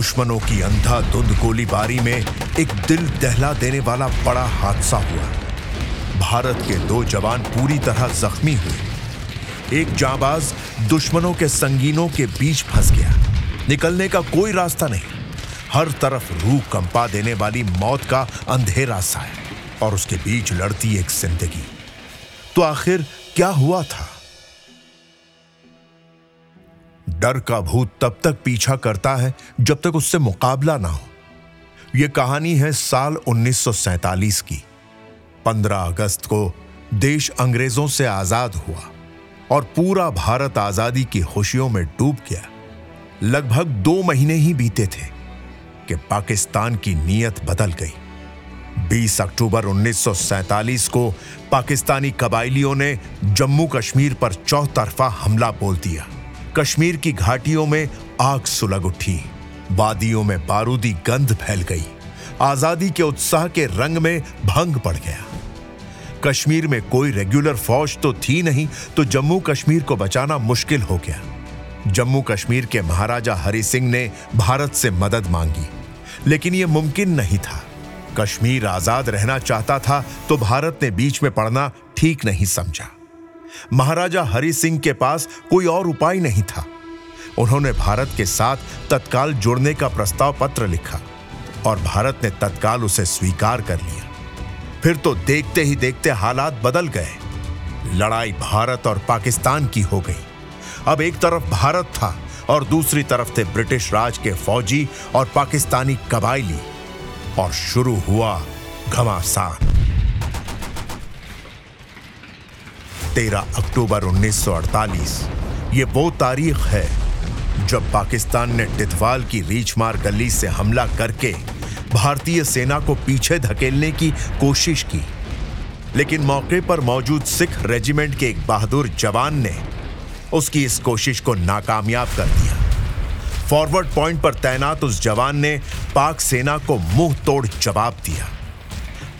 दुश्मनों की अंधाधुंध गोलीबारी में एक दिल दहला देने वाला बड़ा हादसा हुआ। भारत के दो जवान पूरी तरह जख्मी हुए। एक जाबाज दुश्मनों के संगीनों के बीच फंस गया। निकलने का कोई रास्ता नहीं। हर तरफ़ रूह कंपा देने वाली मौत का अंधेरा सा है और उसके बीच लड़ती एक ज़िंदगी। तो आखिर क्या हुआ था? डर का भूत तब तक पीछा करता है जब तक उससे मुकाबला ना हो। यह कहानी है साल 1947 की। 15 अगस्त को देश अंग्रेज़ों से आज़ाद हुआ और पूरा भारत आज़ादी की खुशियों में डूब गया। लगभग दो महीने ही बीते थे कि पाकिस्तान की नीयत बदल गई। 20 अक्टूबर 1947 को पाकिस्तानी कबाइलियों ने जम्मू कश्मीर पर चौतरफा हमला बोल दिया। कश्मीर की घाटियों में आग सुलग उठी। वादियों में बारूदी गंध फैल गई। आज़ादी के उत्साह के रंग में भंग पड़ गया। कश्मीर में कोई रेगुलर फौज तो थी नहीं तो जम्मू कश्मीर को बचाना मुश्किल हो गया। जम्मू कश्मीर के महाराजा हरि सिंह ने भारत से मदद मांगी, लेकिन यह मुमकिन नहीं था। कश्मीर आज़ाद रहना चाहता था तो भारत ने बीच में पड़ना ठीक नहीं समझा। महाराजा हरि सिंह के पास कोई और उपाय नहीं था। उन्होंने भारत के साथ तत्काल जुड़ने का प्रस्ताव पत्र लिखा और भारत ने तत्काल उसे स्वीकार कर लिया। फिर तो देखते ही देखते हालात बदल गए। लड़ाई भारत और पाकिस्तान की हो गई। अब एक तरफ़ भारत था और दूसरी तरफ़ थे ब्रिटिश राज के फौजी और पाकिस्तानी कबाइली। और शुरू हुआ घमासान। 13 अक्टूबर 1948 ये वो तारीख है जब पाकिस्तान ने टिथवाल की रीछमार गली से हमला करके भारतीय सेना को पीछे धकेलने की कोशिश की। लेकिन मौके पर मौजूद सिख रेजिमेंट के एक बहादुर जवान ने उसकी इस कोशिश को नाकामयाब कर दिया। फॉरवर्ड पॉइंट पर तैनात उस जवान ने पाक सेना को मुँह तोड़ जवाब दिया।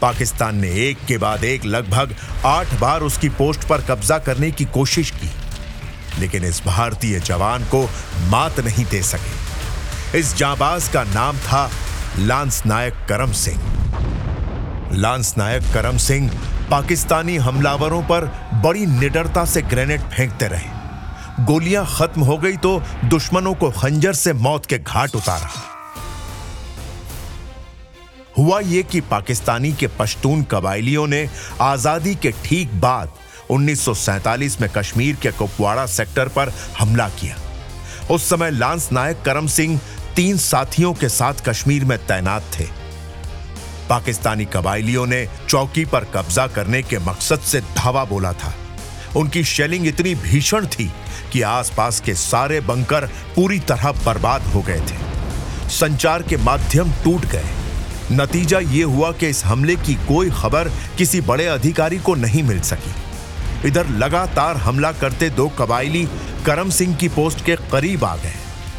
पाकिस्तान ने एक के बाद एक लगभग आठ बार उसकी पोस्ट पर कब्जा करने की कोशिश की, लेकिन इस भारतीय जवान को मात नहीं दे सके। इस जाबाज का नाम था लांस नायक करम सिंह। लांस नायक करम सिंह पाकिस्तानी हमलावरों पर बड़ी निडरता से ग्रेनेड फेंकते रहे। गोलियाँ खत्म हो गई तो दुश्मनों को खंजर से मौत के घाट उतारा। हुआ यह कि पाकिस्तानी के पश्तून कबाइलियों ने आज़ादी के ठीक बाद 1947 में कश्मीर के कुपवाड़ा सेक्टर पर हमला किया। उस समय लांस नायक करम सिंह तीन साथियों के साथ कश्मीर में तैनात थे। पाकिस्तानी कबाइलियों ने चौकी पर कब्जा करने के मकसद से धावा बोला था। उनकी शेलिंग इतनी भीषण थी कि आसपास के सारे बंकर पूरी तरह बर्बाद हो गए थे। संचार के माध्यम टूट गए। नतीजा ये हुआ कि इस हमले की कोई खबर किसी बड़े अधिकारी को नहीं मिल सकी। इधर लगातार हमला करते दो कबाइली करम सिंह की पोस्ट के करीब आ गए।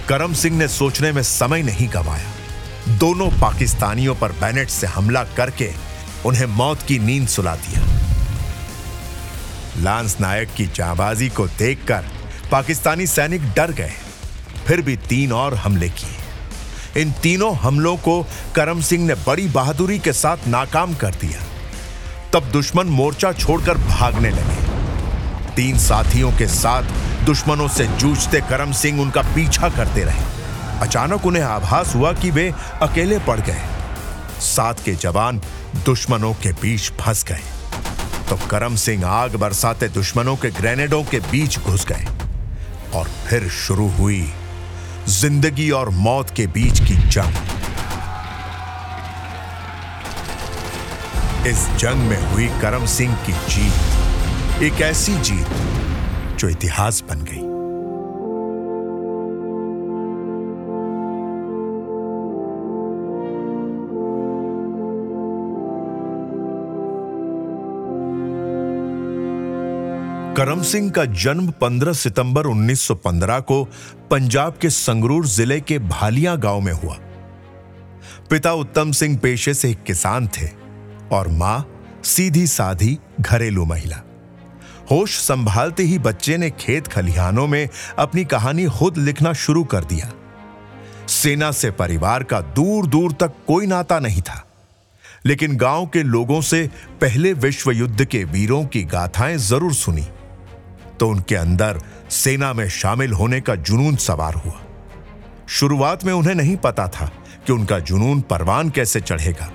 करम सिंह ने सोचने में समय नहीं गवाया। दोनों पाकिस्तानियों पर बैनेट से हमला करके उन्हें मौत की नींद सुला दिया। लांस नायक की जाबाजी को देखकर पाकिस्तानी सैनिक डर गए। फिर भी तीन और हमले किए। इन तीनों हमलों को करम सिंह ने बड़ी बहादुरी के साथ नाकाम कर दिया। तब दुश्मन मोर्चा छोड़कर भागने लगे। तीन साथियों के साथ दुश्मनों से जूझते करम सिंह उनका पीछा करते रहे। अचानक उन्हें आभास हुआ कि वे अकेले पड़ गए। साथ के जवान दुश्मनों के बीच फंस गए। तो करम सिंह आग बरसाते दुश्मनों के ग्रेनेडों के बीच घुस गए और फिर शुरू हुई ज़िंदगी और मौत के बीच की जंग। इस जंग में हुई करम सिंह की जीत, एक ऐसी जीत जो इतिहास बन गई। करम सिंह का जन्म 15 सितंबर 1915 को पंजाब के संगरूर ज़िले के भालिया गाँव में हुआ। पिता उत्तम सिंह पेशे से एक किसान थे और माँ सीधी साधी घरेलू महिला। होश संभालते ही बच्चे ने खेत खलिहानों में अपनी कहानी खुद लिखना शुरू कर दिया। सेना से परिवार का दूर दूर तक कोई नाता नहीं था। लेकिन गाँव के लोगों से पहले विश्व युद्ध के वीरों की गाथाएँ ज़रूर सुनी। तो उनके अंदर सेना में शामिल होने का जुनून सवार हुआ। शुरुआत में उन्हें नहीं पता था कि उनका जुनून परवान कैसे चढ़ेगा।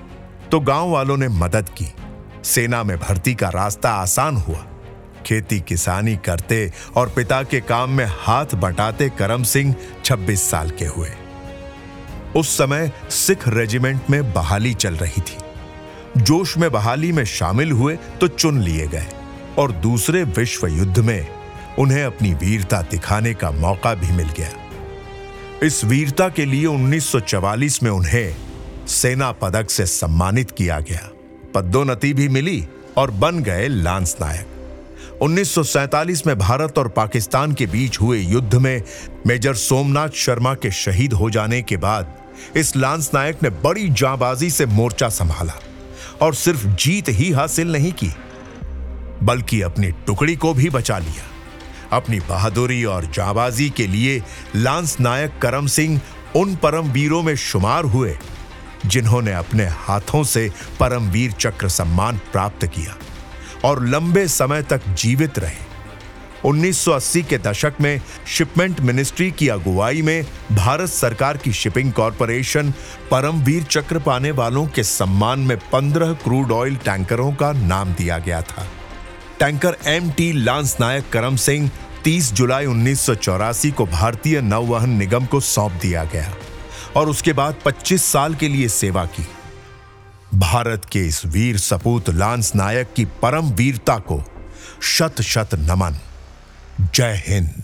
तो गाँव वालों ने मदद की। सेना में भर्ती का रास्ता आसान हुआ। खेती किसानी करते और पिता के काम में हाथ बटाते करम सिंह 26 साल के हुए। उस समय सिख रेजिमेंट में बहाली चल रही थी। जोश में बहाली में शामिल हुए तो चुन लिए गए। और दूसरे विश्व युद्ध में उन्हें अपनी वीरता दिखाने का मौका भी मिल गया। इस वीरता के लिए 1944 में उन्हें सेना पदक से सम्मानित किया गया। पदोन्नति भी मिली और बन गए लांस नायक। 1947 में भारत और पाकिस्तान के बीच हुए युद्ध में मेजर सोमनाथ शर्मा के शहीद हो जाने के बाद इस लांस नायक ने बड़ी जाबाजी से मोर्चा संभाला और सिर्फ़ जीत ही हासिल नहीं की। बल्कि अपनी टुकड़ी को भी बचा लिया। अपनी बहादुरी और जाबाजी के लिए लांस नायक करम सिंह उन परम वीरों में शुमार हुए, जिन्होंने अपने हाथों से परमवीर चक्र सम्मान प्राप्त किया और लंबे समय तक जीवित रहे। 1980 के दशक में शिपमेंट मिनिस्ट्री की अगुवाई में भारत सरकार की शिपिंग कॉरपोरेशन परमवीर चक्र पाने वालों के सम्मान में 15 क्रूड ऑयल टैंकरों का नाम दिया गया था। Tanker M T lance Naik Karam Singh 30 जुलाई उन्नीस सौ चौरासी को भारतीय नौवहन निगम को सौंप दिया गया और उसके बाद 25 साल के लिए सेवा की। भारत के इस वीर सपूत लांस नायक की परम वीरता को शत शत नमन। जय हिंद।